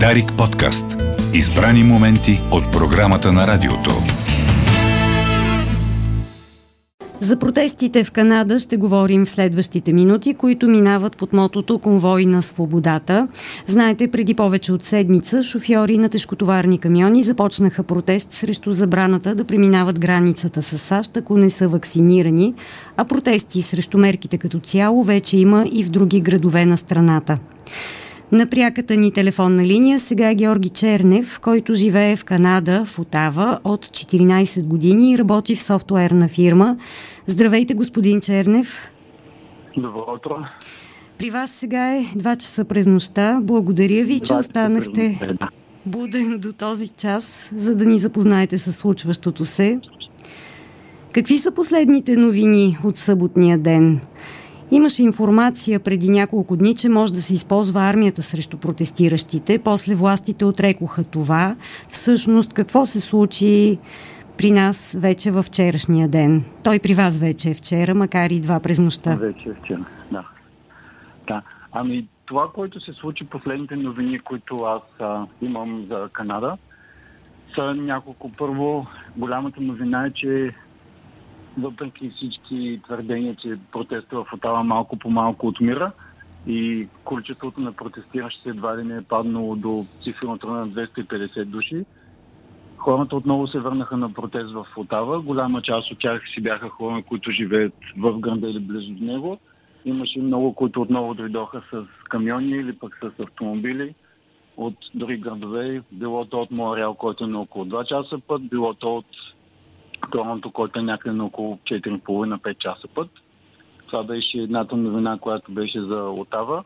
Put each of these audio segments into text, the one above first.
Дарик подкаст. Избрани моменти от програмата на радиото. За протестите в Канада ще говорим в следващите минути, които минават под мотото Конвой на свободата. Знаете, преди повече от седмица шофьори на тежкотоварни камиони започнаха протест срещу забраната да преминават границата с САЩ, ако не са вакцинирани, а протести срещу мерките като цяло вече има и в други градове на страната. На пряката ни телефонна линия сега е Георги Чернев, който живее в Канада, в Отава от 14 години и работи в софтуерна фирма. Здравейте, господин Чернев. Добро утро. При вас сега е 2 часа през нощта. Благодаря ви, че останахте буден до този час, за да ни запознаете с случващото се. Какви са последните новини от съботния ден? Имаше информация преди няколко дни, че може да се използва армията срещу протестиращите. После властите отрекоха това. Всъщност, какво се случи при нас вече във вчерашния ден? Той при вас вече е вчера, макар и два през нощта. Вече е вчера, да. да. Ами, това, което се случи, последните новини, които аз а, имам за Канада, са няколко. Първо, голямата новина е, че въпреки всички твърдения, че протеста в Отава малко по малко отмира и количеството на протестиращите едва ли не е паднало до цифрното на 250 души, хората отново се върнаха на протест в Отава. Голяма част от тях си бяха хора, които живеят в града или близо до него. Имаше много, които отново дойдоха с камиони или пък с автомобили от други градове. Било то от Мореал, който е на около 2 часа път, било то от Торонто, който е някъде на около 4,5-5 часа път. Това беше едната новина, която беше за Отава.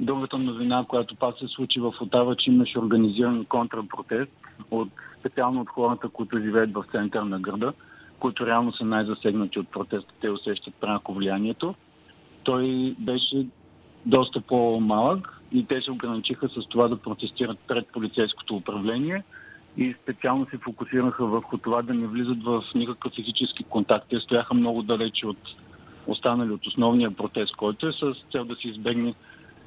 Другата новина, която пак се случи в Отава, че имаше организиран контрапротест, от, специално от хората, които живеят в центъра на града, които реално са най-засегнати от протеста. Те усещат пряко влиянието. Той беше доста по-малък и те се ограничиха с това да протестират пред полицейското управление – и специално се фокусираха върху това да не влизат в никакъв физически контакт. Те стояха много далече от останали от основния протест, който е с цел да се избегне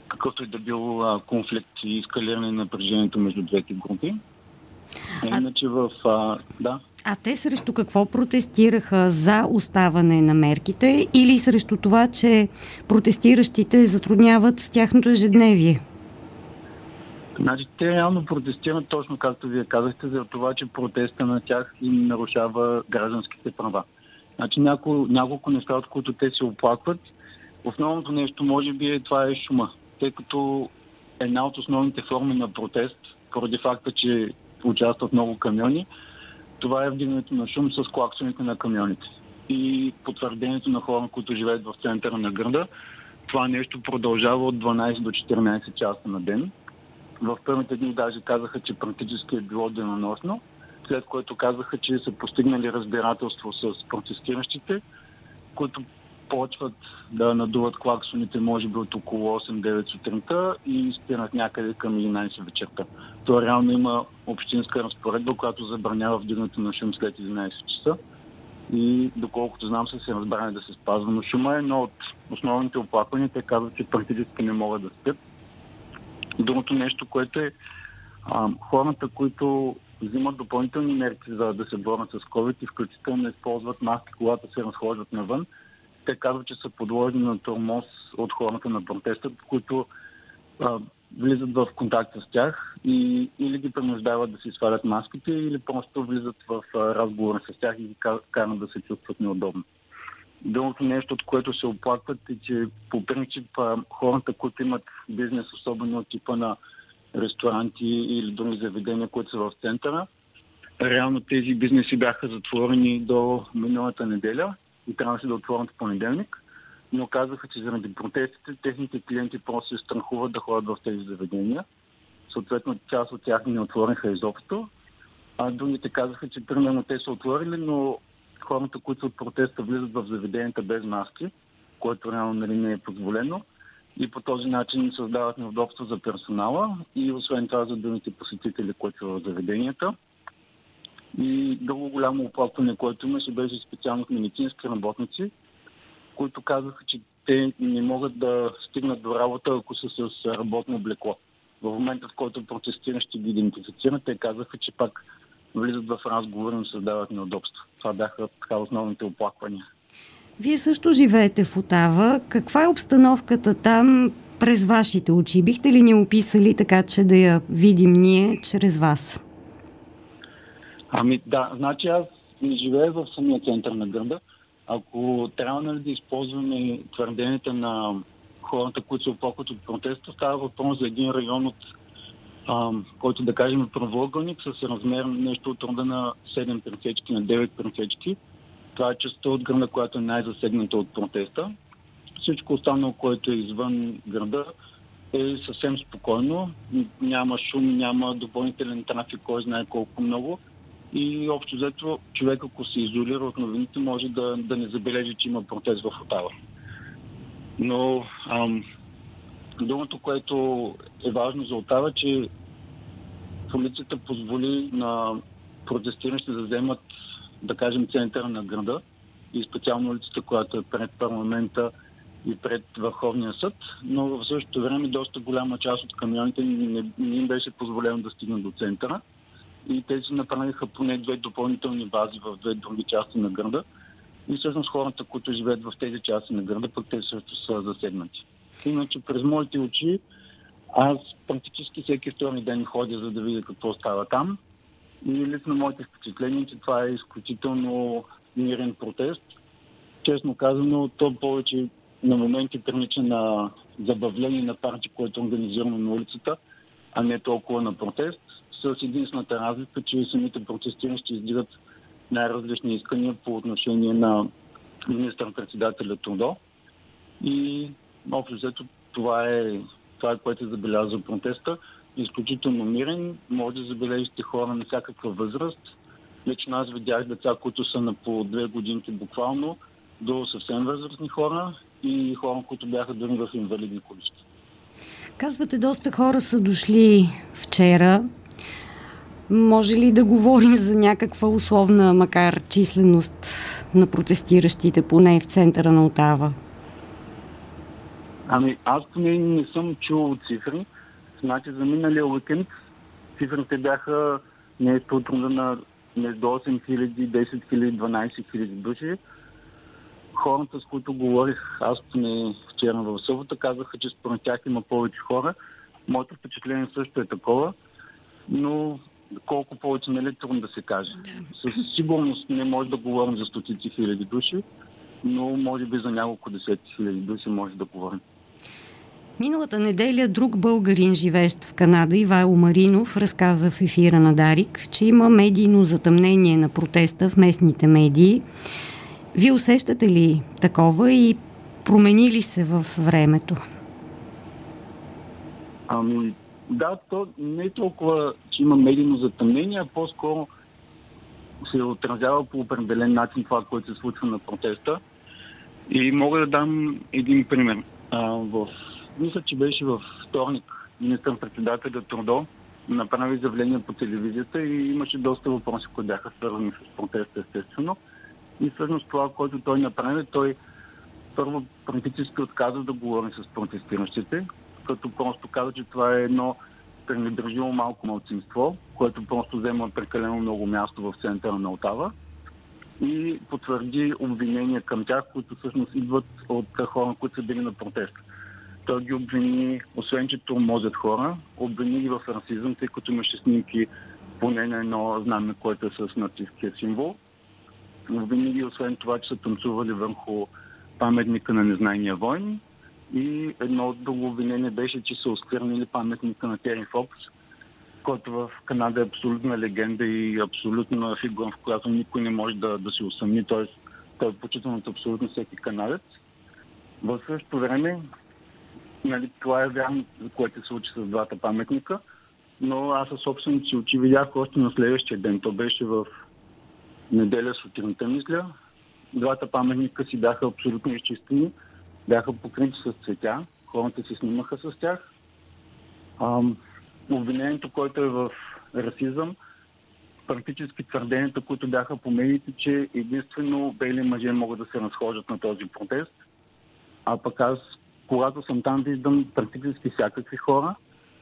какъвто и да бил конфликт и ескалиране на напрежението между двете групи. А... Иначе в... А, да. А те срещу какво протестираха? За оставане на мерките или срещу това, че протестиращите затрудняват тяхното ежедневие? Значи, те реално протестират точно както вие казахте, за това, че протеста на тях им нарушава гражданските права. Значи няколко, няколко неща, от които те се оплакват. Основното нещо, може би, е това е шума. Тъй като една от основните форми на протест, поради факта, че участват много камиони, това е вдигането на шум с клаксоните на камионите. И потвърдението на хора, които живеят в центъра на града, това нещо продължава от 12 до 14 часа на ден в първите дни даже казаха, че практически е било деноносно, след което казаха, че са постигнали разбирателство с протестиращите, които почват да надуват клаксоните, може би от около 8-9 сутринта и спират някъде към 11 вечерта. То реално има общинска разпоредба, която забранява вдигането на шум след 11 часа. И доколкото знам, са се разбрани да се спазва. Но шума е едно от основните оплаквания. Те казват, че практически не могат да спят. Другото нещо, което е а, хората, които взимат допълнителни мерки за да се борят с COVID и включително използват маски, когато се разхождат навън, те казват, че са подложени на тормоз от хората на протеста, които а, влизат в контакт с тях и или ги принуждават да си свалят маските, или просто влизат в а, разговор с тях и ги карат да се чувстват неудобно. Другото нещо, от което се оплакват е, че по принцип хората, които имат бизнес, особено от типа на ресторанти или други заведения, които са в центъра, реално тези бизнеси бяха затворени до миналата неделя и трябваше да отворят в понеделник, но казаха, че заради протестите техните клиенти просто се страхуват да ходят в тези заведения. Съответно, част от тях не отвориха изобщо, а другите казаха, че примерно те са отворили, но хората, които от протеста влизат в заведенията без маски, което реално нали, не е позволено. И по този начин създават неудобство за персонала и освен това за другите посетители, които са в заведенията. И друго голямо оплакване, което имаше, беше специално от медицински работници, които казаха, че те не могат да стигнат до работа, ако са с работно облекло. в момента, в който протестиращи ги идентифицират, те казаха, че пак влизат в разговори и създават неудобства. Това бяха така основните оплаквания. Вие също живеете в Отава. Каква е обстановката там през вашите очи? Бихте ли ни описали така, че да я видим ние чрез вас? Ами да, значи аз не живея в самия център на града. Ако трябва нали, да използваме твърденията на хората, които се оплакват от протеста, става въпрос за един район от а, който да кажем правоъгълник с размер нещо от рода на 7 пресечки на 9 пресечки. Това е частта от града, която е най-засегната от протеста. Всичко останало, което е извън града, е съвсем спокойно. Няма шум, няма допълнителен трафик, кой знае колко много. И общо взето човек, ако се изолира от новините, може да, да не забележи, че има протест в Отава. Но ам, думато, което е важно за Отава, че полицията позволи на протестиращи да вземат, да кажем, центъра на града и специално улицата, която е пред парламента и пред Върховния съд, но в същото време доста голяма част от камионите не, не им беше позволено да стигнат до центъра и те си направиха поне две допълнителни бази в две други части на града. И всъщност хората, които живеят в тези части на града, пък те също са засегнати. Иначе през моите очи аз практически всеки втори ден ходя, за да видя какво става там. И лично моите впечатления, че това е изключително мирен протест. Честно казано, то повече на моменти прилича на забавление на партия, което е организирано на улицата, а не толкова на протест. С единствената разлика, че самите протестиращи издигат най-различни искания по отношение на министър-председателя Трудо. И общо взето това е това е което е забелязва протеста. Изключително мирен, може да забележите хора на всякаква възраст. Лично аз видях деца, които са на по две годинки буквално, до съвсем възрастни хора и хора, които бяха дори в инвалидни колички. Казвате, доста хора са дошли вчера. Може ли да говорим за някаква условна, макар численост на протестиращите, поне в центъра на Отава? Ами аз поне не съм чул цифри. Значи за миналия уикенд цифрите бяха нещо от рода на между 8 000, 10 000, 12 000 души. Хората, с които говорих, аз поне вчера в събота, казаха, че според тях има повече хора. Моето впечатление също е такова, но колко повече, нали, трудно да се каже. Със сигурност не може да говорим за стотици хиляди души, но може би за няколко десетки хиляди души може да говорим. Миналата неделя друг българин, живеещ в Канада, Ивайло Маринов, разказа в ефира на Дарик, че има медийно затъмнение на протеста в местните медии. Вие усещате ли такова и промени ли се в времето? Ами, да, то не е толкова, че има медийно затъмнение, а по-скоро се отразява по определен начин това, което се случва на протеста. И мога да дам един пример. А, в мисля, че беше във вторник министър-председателя Трудо направи заявление по телевизията и имаше доста въпроси, които бяха свързани с протеста, естествено. И всъщност това, което той направи, той първо практически отказа да говори с протестиращите, като просто каза, че това е едно пренебрежимо малко малцинство, което просто взема прекалено много място в центъра на Отава и потвърди обвинения към тях, които всъщност идват от хора, които са били на протест. Той ги обвини, освен че тормозят хора, обвини ги в расизъм, тъй като имаше снимки поне на едно знаме, което е с нацистския символ. Обвини ги, освен това, че са танцували върху паметника на незнайния войн. И едно от друго обвинение беше, че са осквернили паметника на Терен Фокс, който в Канада е абсолютна легенда и абсолютна фигура, в която никой не може да, да се усъмни. Т.е. той е почитан от абсолютно всеки канадец. В същото време Нали, това е вярно, което се случи с двата паметника, но аз със собствените си очи видях още на следващия ден. То беше в неделя сутринта, мисля. Двата паметника си бяха абсолютно изчистени, бяха покрити с цветя, хората се снимаха с тях. Ам, обвинението, което е в расизъм, практически твърденията, които бяха по медиите, че единствено бели мъже могат да се разхождат на този протест. А пък аз когато съм там, виждам практически всякакви хора.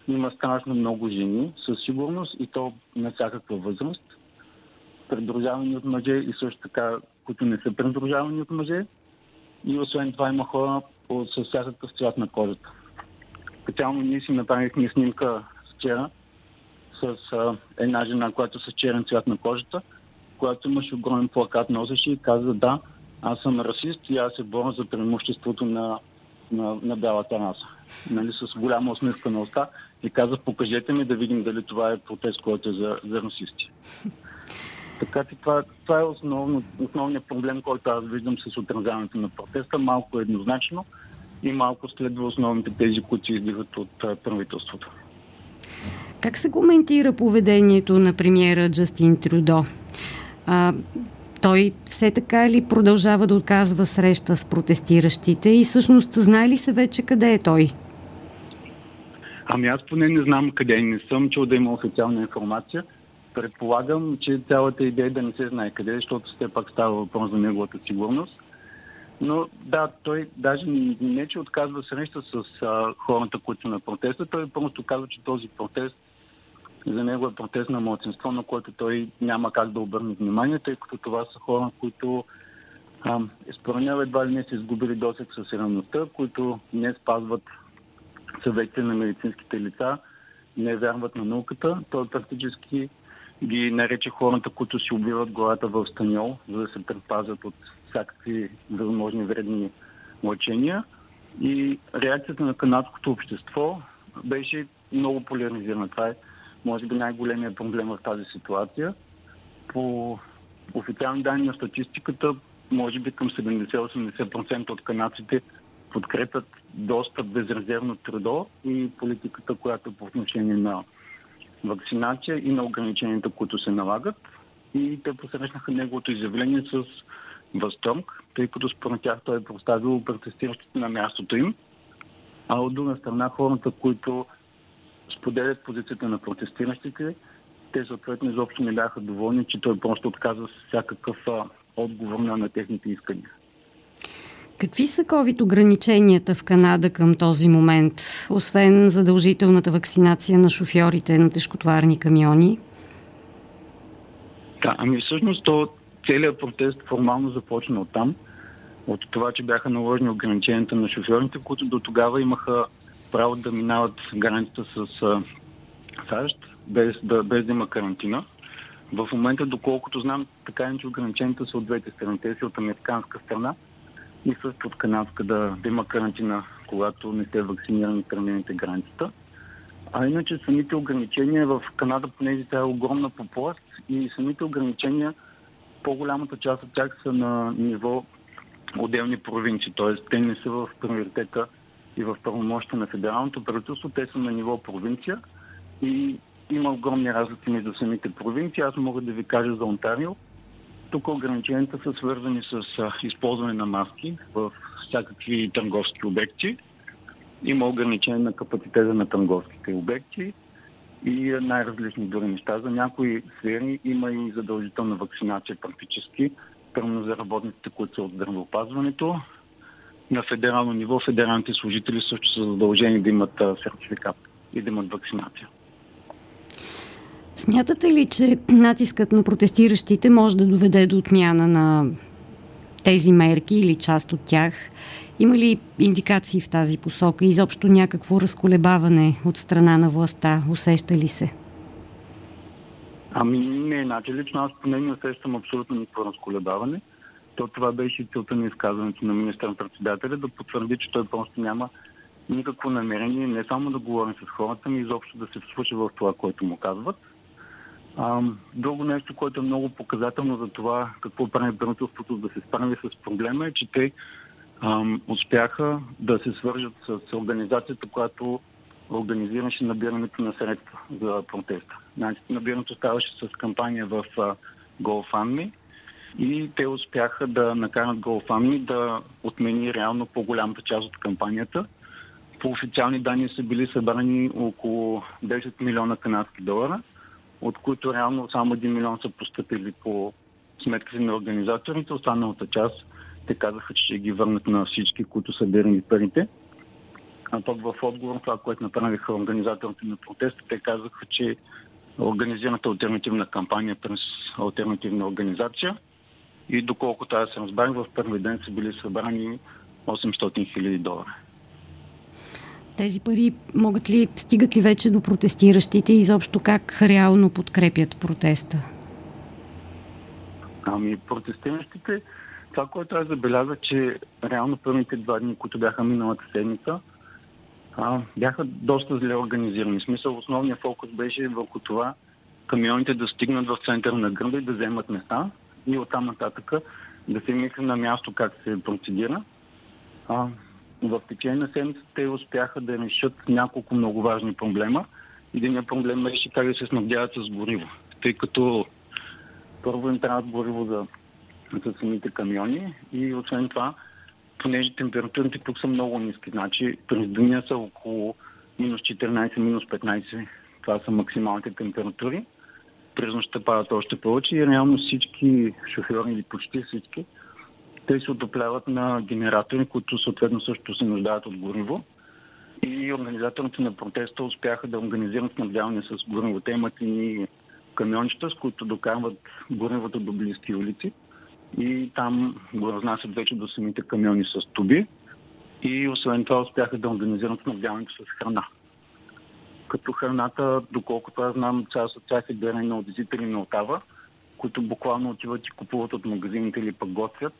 има страшно много жени, със сигурност, и то на всякаква възраст, придружавани от мъже и също така, които не са придружавани от мъже. И освен това има хора с всякакъв цвят на кожата. Специално ние си направихме снимка вчера с а, една жена, която с черен цвят на кожата, която имаше огромен плакат, носеше и каза да, аз съм расист и аз се боря за преимуществото на, на, на бялата раса. Нали, с голяма усмивка на уста и каза, покажете ми да видим дали това е протест, който е за, за расисти. Така че това, това е основно, основният проблем, който аз виждам с отразяването на протеста. Малко еднозначно и малко следва основните тези, които издигат от правителството. Как се коментира поведението на премиера Джастин Трюдо? А, той все така ли продължава да отказва среща с протестиращите и всъщност знае ли се вече къде е той? Ами аз поне не знам къде не съм чул да има официална информация. Предполагам, че цялата идея е да не се знае къде, защото все пак става въпрос за неговата сигурност. Но да, той даже не, че отказва среща с а, хората, които на протеста, той просто казва, че този протест за него е протест на младсинство, на което той няма как да обърне внимание, тъй като това са хора, които според едва ли не са изгубили досек с реалността, които не спазват съветите на медицинските лица, не вярват на науката. Той практически ги нарече хората, които си убиват главата в станьол, за да се предпазят от всякакви възможни вредни лъчения. И реакцията на канадското общество беше много поляризирана. Това е, може би, най-големият проблем в тази ситуация. По официални данни на статистиката, може би към 70-80% от канадците подкрепят доста безрезервно трудо и политиката, която е по отношение на вакцинация и на ограниченията, които се налагат. И те посрещнаха неговото изявление с възторг, тъй като според тях той е поставил протестиращите на мястото им. А от друга страна хората, които споделят позицията на протестиращите, те съответно изобщо не бяха доволни, че той просто отказва всякакъв отговор на, на техните искания. Какви са COVID ограниченията в Канада към този момент, освен задължителната вакцинация на шофьорите на тежкотварни камиони? Да, ами всъщност то, целият протест формално започна от там, от това, че бяха наложени ограниченията на шофьорите, които до тогава имаха право да минават границата с САЩ, без да, без да има карантина. В момента, доколкото знам, така че ограниченията са от двете страни. Те са от американска страна и също от канадска да, да има карантина, когато не сте вакцинирани премените границата. А иначе самите ограничения в Канада, понеже тя е огромна популация и самите ограничения, по-голямата част от тях са на ниво отделни провинции, т.е. те не са в приоритета и в правомощта на федералното правителство, те са на ниво провинция и има огромни разлики между самите провинции. Аз мога да ви кажа за Онтарио. Тук ограниченията са свързани с използване на маски в всякакви търговски обекти. Има ограничение на капацитета на търговските обекти и най-различни дори неща. За някои сфери има и задължителна вакцинация практически, първо за работниците, които са от здравеопазването. На федерално ниво федералните служители също са задължени да имат сертификат и да имат вакцинация. Смятате ли, че натискът на протестиращите може да доведе до отмяна на тези мерки или част от тях? Има ли индикации в тази посока? Изобщо някакво разколебаване от страна на властта? Усеща ли се? Ами не, значи лично аз поне не усещам абсолютно никакво разколебаване. То това беше целта на изказването на министър-председателя да потвърди, че той просто няма никакво намерение не само да говори с хората, ми изобщо да се вслуша в това, което му казват. Друго нещо, което е много показателно за това какво прави правителството да се справи с проблема е, че те а, успяха да се свържат с организацията, която организираше набирането на средства за протеста. Значи, набирането ставаше с кампания в GoFundMe и те успяха да накарат GoFundMe да отмени реално по-голямата част от кампанията. По официални данни са били събрани около 10 милиона канадски долара – от които реално само 1 милион са поступили по сметките на организаторите. Останалата част те казаха, че ще ги върнат на всички, които са берени парите. А пък в отговор това, което направиха организаторите на протеста, те казаха, че организираната альтернативна кампания през альтернативна организация и доколкото аз съм разбрах, в първи ден са били събрани 800 хиляди долара. Тези пари могат ли, стигат ли вече до протестиращите и изобщо как реално подкрепят протеста? Ами, протестиращите, това, което аз забеляза, че реално първите два дни, които бяха миналата седмица, а, бяха доста зле организирани. В смисъл, основният фокус беше върху това камионите да стигнат в центъра на града и да вземат места и оттам нататък да се мисли на място как се процедира. А, в течение на седмица те успяха да решат няколко много важни проблема. Единият проблем беше как да се снабдяват с гориво, тъй като първо им трябва гориво за, за самите камиони и освен това, понеже температурите тук са много ниски, значи през деня са около минус 14, минус 15, това са максималните температури. През нощта падат още повече и реално всички шофьори или почти всички те се отопляват на генератори, които съответно също се нуждаят от гориво. И организаторите на протеста успяха да организират снабдяване с гориво. Те имат и камиончета, с които докарват горивото до близки улици и там го разнасят вече до самите камиони с туби. И освен това успяха да организират снабдяването с храна. Като храната, доколкото аз знам, част от тях е дерена от визители на Отава, които буквално отиват и купуват от магазините или пък готвят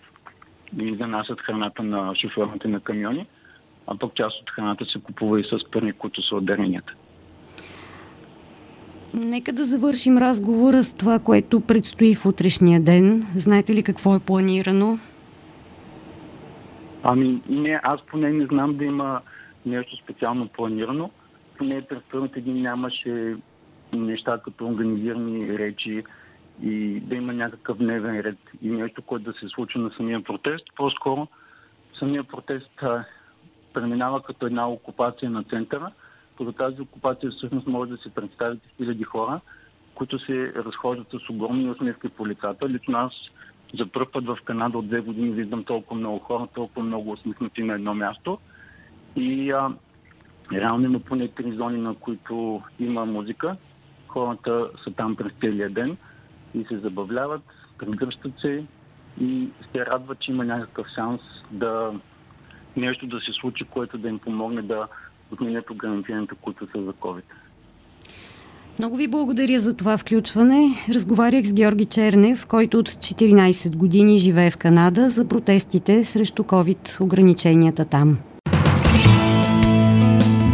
и занасят храната на шофьорите на камиони, а пък част от храната се купува и с пари, които са от даренията. Нека да завършим разговора с това, което предстои в утрешния ден. Знаете ли какво е планирано? Ами, не, аз поне не знам да има нещо специално планирано. Поне през първите дни нямаше неща като организирани речи и да има някакъв дневен ред и нещо, което да се случи на самия протест. По-скоро самия протест преминава като една окупация на центъра – под тази окупация всъщност може да се представите хиляди хора, които се разхождат с огромни усмивки по лицата. Лично аз за първ път в Канада от две години виждам толкова много хора, толкова много усмихнати на едно място. И а, реално има поне три зони, на които има музика. Хората са там през целия ден и се забавляват, прегръщат се и се радват, че има някакъв шанс да нещо да се случи, което да им помогне да отменят ограниченията, които са за COVID. Много ви благодаря за това включване. Разговарях с Георги Чернев, който от 14 години живее в Канада за протестите срещу COVID ограниченията там.